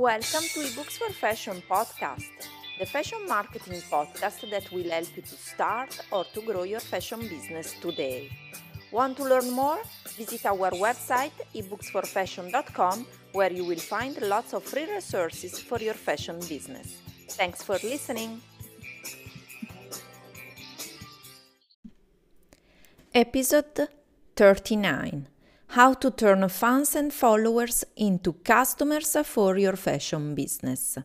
Welcome to eBooks for Fashion podcast, the fashion marketing podcast that will help you to start or to grow your fashion business today. Want to learn more? Visit our website ebooksforfashion.com where you will find lots of free resources for your fashion business. Thanks for listening. Episode 39 How to turn fans and followers into customers for your fashion business.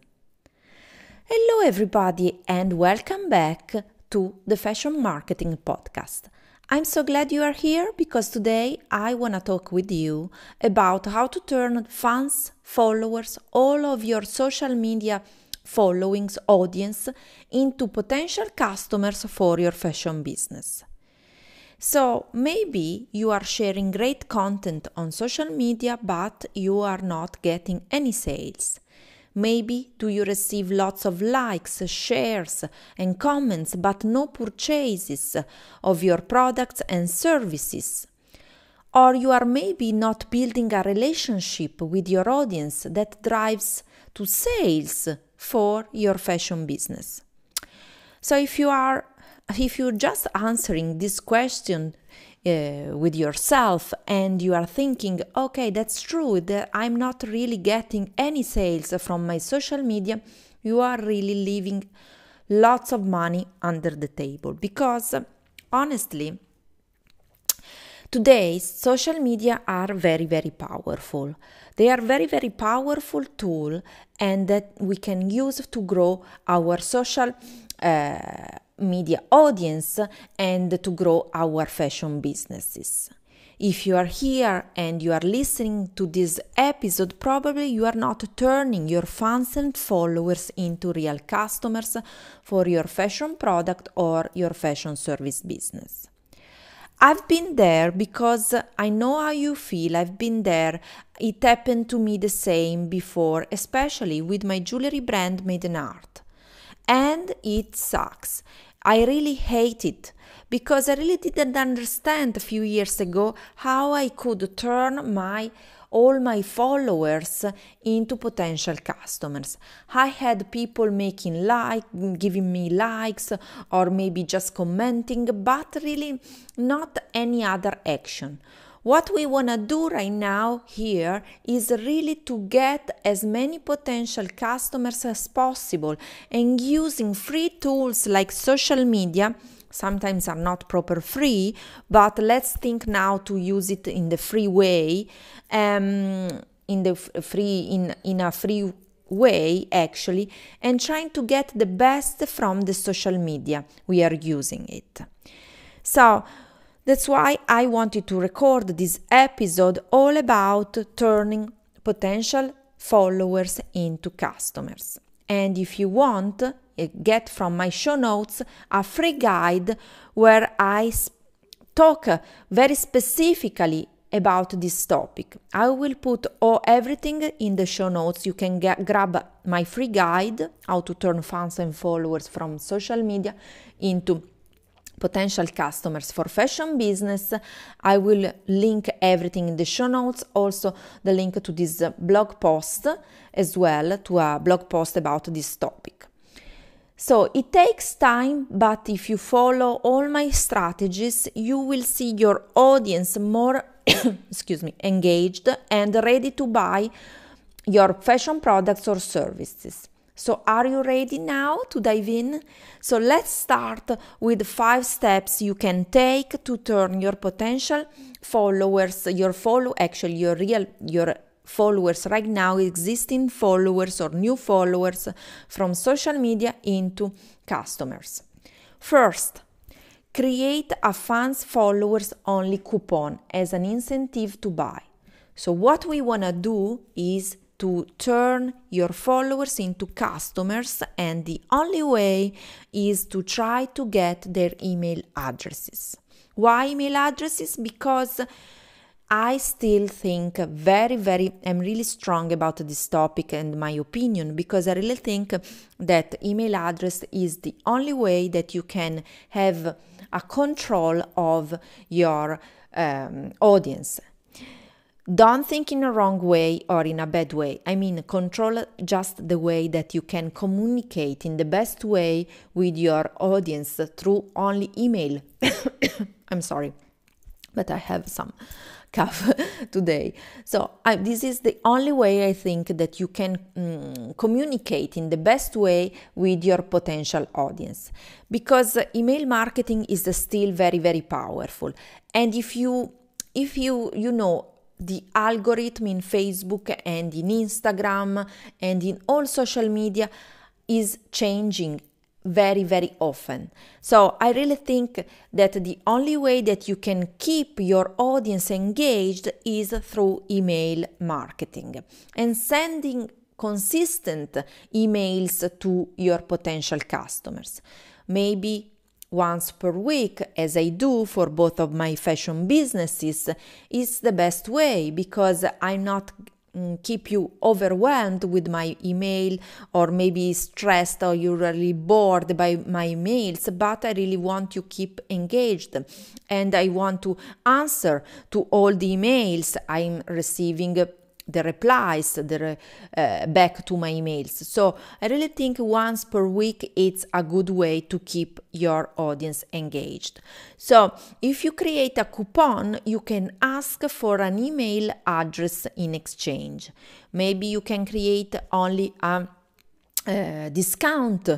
Hello, everybody, and welcome back to the Fashion Marketing Podcast. I'm so glad you are here because today I want to talk with you about how to turn fans, followers, all of your social media followings, audience into potential customers for your fashion business. So maybe you are sharing great content on social media, but you are not getting any sales. Maybe do you receive lots of likes, shares, and comments, but no purchases of your products and services. Or you are maybe not building a relationship with your audience that drives to sales for your fashion business. So if you are if you're just answering this question uh, with yourself and you are thinking, okay, that's true, that I'm not really getting any sales from my social media, you are really leaving lots of money under the table. Because honestly, today social media are very very powerful. They are very very powerful tool and that we can use to grow our social uh, media audience and to grow our fashion businesses. If you are here and you are listening to this episode, probably you are not turning your fans and followers into real customers for your fashion product or your fashion service business. I've been there because I know how you feel. I've been there. It happened to me the same before, especially with my jewelry brand Maiden Art. And it sucks. I really hate it because I really didn't understand a few years ago how I could turn my all my followers into potential customers. I had people making like giving me likes or maybe just commenting but really not any other action. What we want to do right now here is really to get as many potential customers as possible and using free tools like social media sometimes are not proper free but let's think now to use it in the free way um, in the free in in a free way actually and trying to get the best from the social media we are using it. So that's why I wanted to record this episode all about turning potential followers into customers. And if you want, get from my show notes a free guide where I talk very specifically about this topic. I will put all, everything in the show notes. You can get, grab my free guide, how to turn fans and followers from social media into potential customers for fashion business. I will link everything in the show notes, also the link to this blog post as well, to a blog post about this topic. So it takes time, but if you follow all my strategies, you will see your audience more excuse me, engaged and ready to buy your fashion products or services. So, are you ready now to dive in? So, let's start with five steps you can take to turn your potential followers, your follow, actually, your real, your followers right now, existing followers or new followers from social media into customers. First, create a fans followers only coupon as an incentive to buy. So, what we want to do is to turn your followers into customers, and the only way is to try to get their email addresses. Why email addresses? Because I still think very, very, I'm really strong about this topic and my opinion because I really think that email address is the only way that you can have a control of your um, audience don't think in a wrong way or in a bad way. I mean, control just the way that you can communicate in the best way with your audience through only email. I'm sorry, but I have some cough today. So, I, this is the only way I think that you can mm, communicate in the best way with your potential audience because email marketing is still very, very powerful. And if you if you you know the algorithm in Facebook and in Instagram and in all social media is changing very very often. So i really think that the only way that you can keep your audience engaged is through email marketing and sending consistent emails to your potential customers. Maybe once per week, as I do for both of my fashion businesses, is the best way because I'm not mm, keep you overwhelmed with my email or maybe stressed or you're really bored by my emails but i really want you keep engaged. And i want to answer to all the emails i'm receiving the replies the, uh, back to my emails. So I really think once per week it's a good way to keep your audience engaged. So if you create a coupon, you can ask for an email address in exchange. Maybe you can create only a uh, discount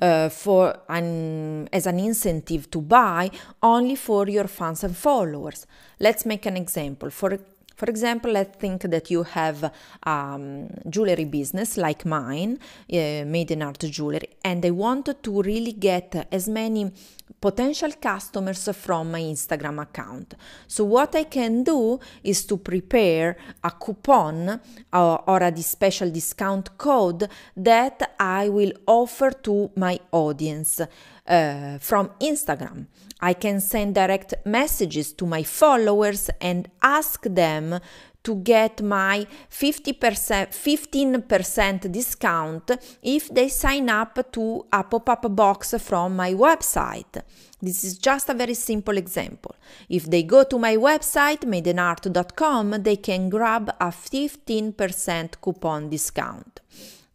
uh, for an, as an incentive to buy only for your fans and followers. Let's make an example. For for example, let's think that you have um, jewelry business like mine, uh, Maiden Art jewelry, and I want to really get as many potential customers from my Instagram account. So, what I can do is to prepare a coupon uh, or a special discount code that I will offer to my audience uh, from Instagram. I can send direct messages to my followers and ask them to get my 50% 15% discount if they sign up to a pop-up box from my website. This is just a very simple example. If they go to my website maidenart.com, they can grab a 15% coupon discount.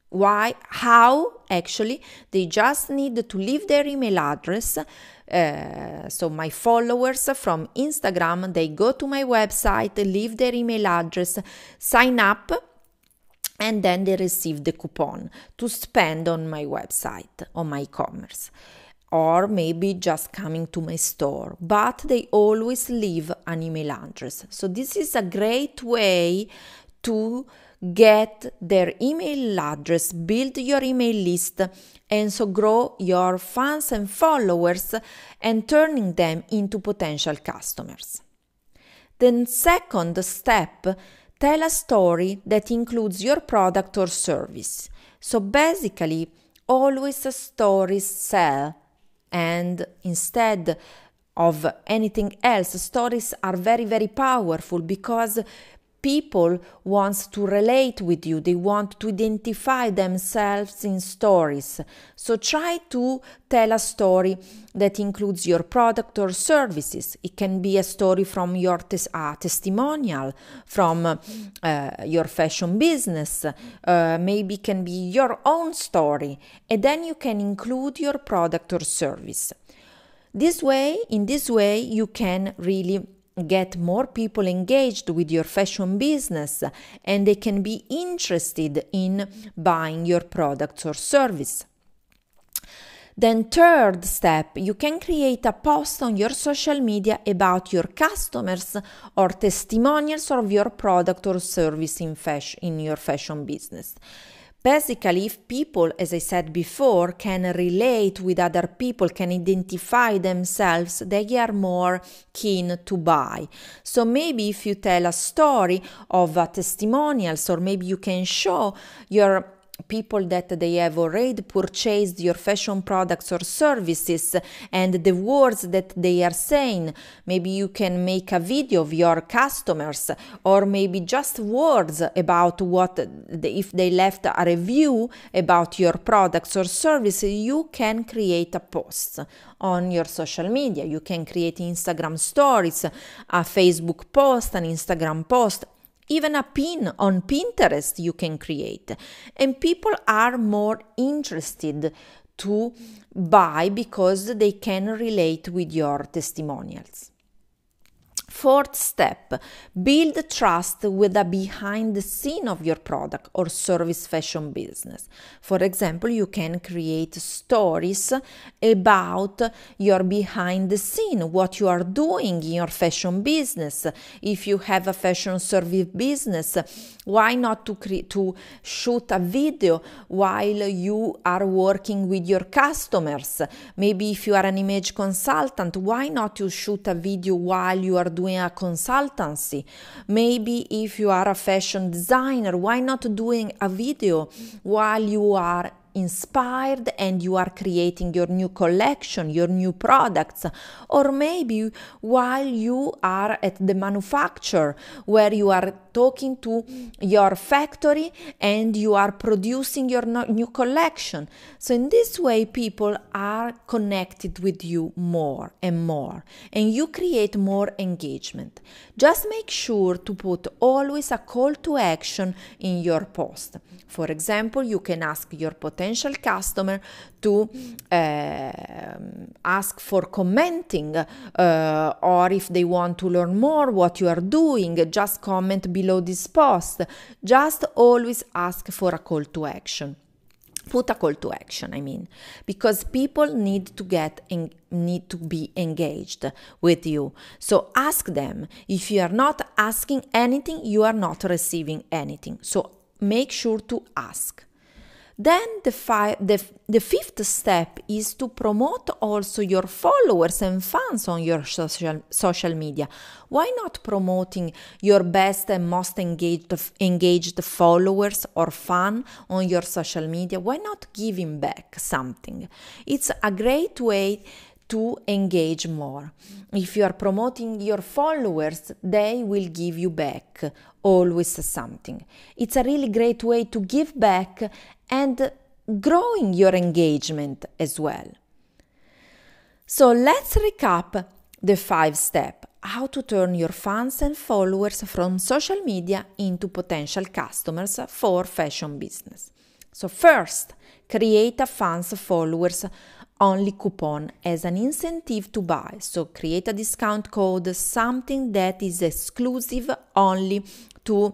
Why? How? Actually, they just need to leave their email address. Uh, so my followers from Instagram, they go to my website, leave their email address, sign up, and then they receive the coupon to spend on my website, on my e-commerce or maybe just coming to my store, but they always leave an email address. So, this is a great way to get their email address, build your email list, and so grow your fans and followers and turning them into potential customers. Then, second step, tell a story that includes your product or service. So, basically, always stories sell, and instead of anything else, stories are very, very powerful because people want to relate with you. They want to identify themselves in stories. So try to tell a story that includes your product or services. It can be a story from your tes- uh, testimonial from uh, your fashion business uh, maybe can be your own story. And then you can include your product or service. This way in this way you can really get more people engaged with your fashion business and they can be interested in buying your products or service. Then, third step, you can create a post on your social media about your customers or testimonials of your product or service in, fashion, in your fashion business. Basically, if people, as I said before, can relate with other people, can identify themselves, they are more keen to buy. So maybe if you tell a story of a testimonials, or maybe you can show your people that they have already purchased your fashion products or services and the words that they are saying. Maybe you can make a video of your customers or maybe just words about what if they left a review about your products or services, you can create a post on your social media. You can create Instagram stories, a Facebook post, an Instagram post even a pin on Pinterest you can create. And people are more interested to buy because they can relate with your testimonials. Fourth step, build trust with the behind the scene of your product or service fashion business. For example, you can create stories about your behind the scene, what you are doing in your fashion business. If you have a fashion service business, why not to cre- to shoot a video while you are working with your customers? Maybe if you are an image consultant, why not to shoot a video while you are doing a consultancy. Maybe if you are a fashion designer, why not doing a video while you are inspired and you are creating your new collection, your new products, or maybe while you are at the manufacturer where you are talking to your factory and you are producing your new collection. So, in this way, people are connected with you more and more, and you create more engagement. Just make sure to put always a call to action in your post. For example, you can ask your potential customer to uh, ask for commenting uh, or if they want to learn more what you are doing, just comment below this post. Just always ask for a call to action. Put a call to action i mean. Because people need to get in, need to be engaged with you. So ask them. If you are not asking anything you are not receiving anything. So make sure to ask. Then the, fi- the, the fifth step is to promote also your followers and fans on your social, social media. Why not promoting your best and most engaged, engaged followers or fan on your social media? Why not giving back something? It's a great way to engage more. If you are promoting your followers, they will give you back always something. It's a really great way to give back and growing your engagement as well. So let's recap the five steps how to turn your fans and followers from social media into potential customers for fashion business. So first, create a fans followers only coupon as an incentive to buy. So create a discount code, something that is exclusive only to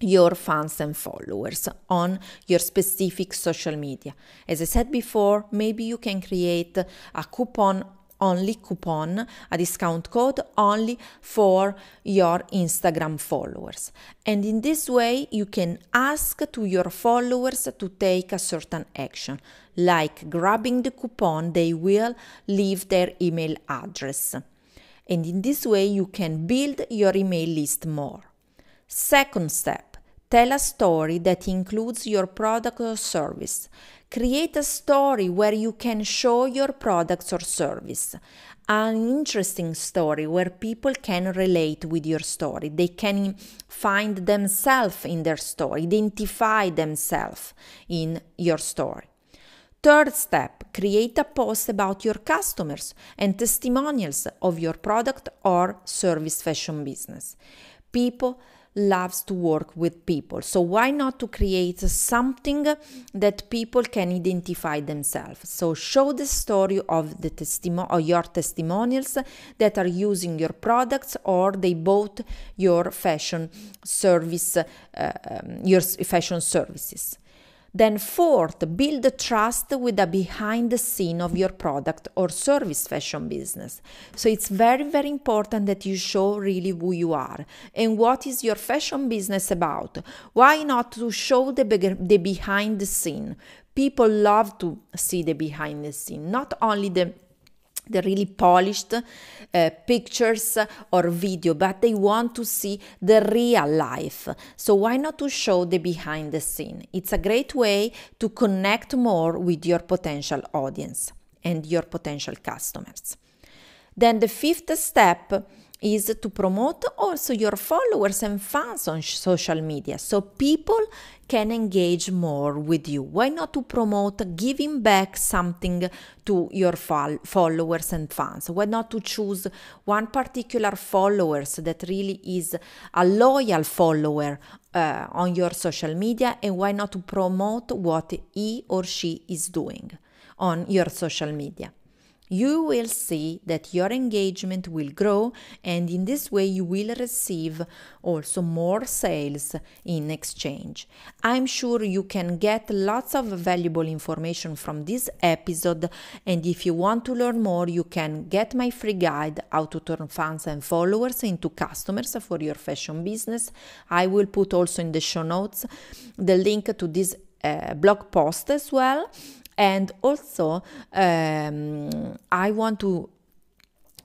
your fans and followers on your specific social media. As I said before, maybe you can create a coupon only coupon, a discount code only for your Instagram followers. And in this way, you can ask to your followers to take a certain action, like grabbing the coupon, they will leave their email address. And in this way, you can build your email list more. Second step, tell a story that includes your product or service. Create a story where you can show your products or service. An interesting story where people can relate with your story. They can find themselves in their story, identify themselves in your story. Third step, create a post about your customers and testimonials of your product or service fashion business. People loves to work with people. So why not to create something that people can identify themselves? So show the story of the testimony or your testimonials that are using your products or they bought your fashion service, uh, um, your fashion services. Then, fourth, build the trust with the behind the scene of your product or service fashion business. So, it's very, very important that you show really who you are and what is your fashion business about. Why not to show the, the behind the scene? People love to see the behind the scene, not only the the really polished uh, pictures or video but they want to see the real life. So why not to show the behind the scene? It's a great way to connect more with your potential audience and your potential customers. Then the fifth step is to promote also your followers and fans on social media so people can engage more with you. Why not to promote giving back something to your followers and fans? Why not to choose one particular followers that really is a loyal follower uh, on your social media and why not to promote what he or she is doing on your social media? You will see that your engagement will grow and in this way you will receive also more sales in exchange. I'm sure you can get lots of valuable information from this episode and if you want to learn more you can get my free guide how to turn fans and followers into customers for your fashion business. I will put also in the show notes the link to this uh, blog post as well and also um, i want to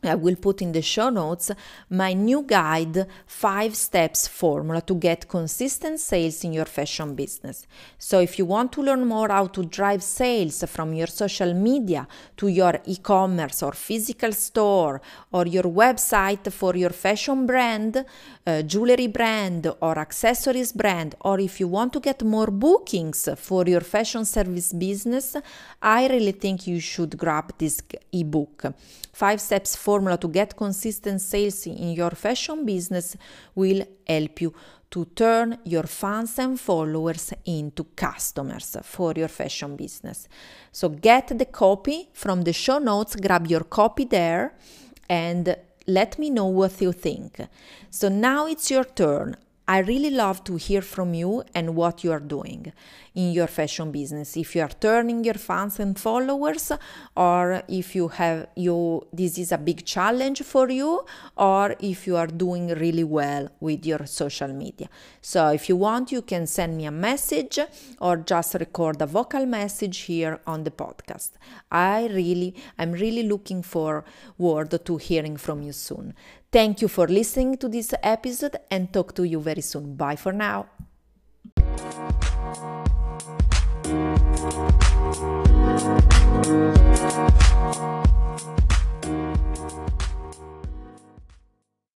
I will put in the show notes my new guide, 5 steps formula to get consistent sales in your fashion business. So if you want to learn more how to drive sales from your social media to your e-commerce or physical store or your website for your fashion brand, uh, jewelry brand or accessories brand or if you want to get more bookings for your fashion service business, I really think you should grab this ebook. 5 steps formula to get consistent sales in your fashion business will help you to turn your fans and followers into customers for your fashion business. So get the copy from the show notes, grab your copy there, and let me know what you think. So now it's your turn. I really love to hear from you and what you are doing in your fashion business. If you are turning your fans and followers, or if you have you this is a big challenge for you, or if you are doing really well with your social media. So if you want, you can send me a message or just record a vocal message here on the podcast. I really, I'm really looking forward to hearing from you soon. Thank you for listening to this episode and talk to you very soon. Bye for now.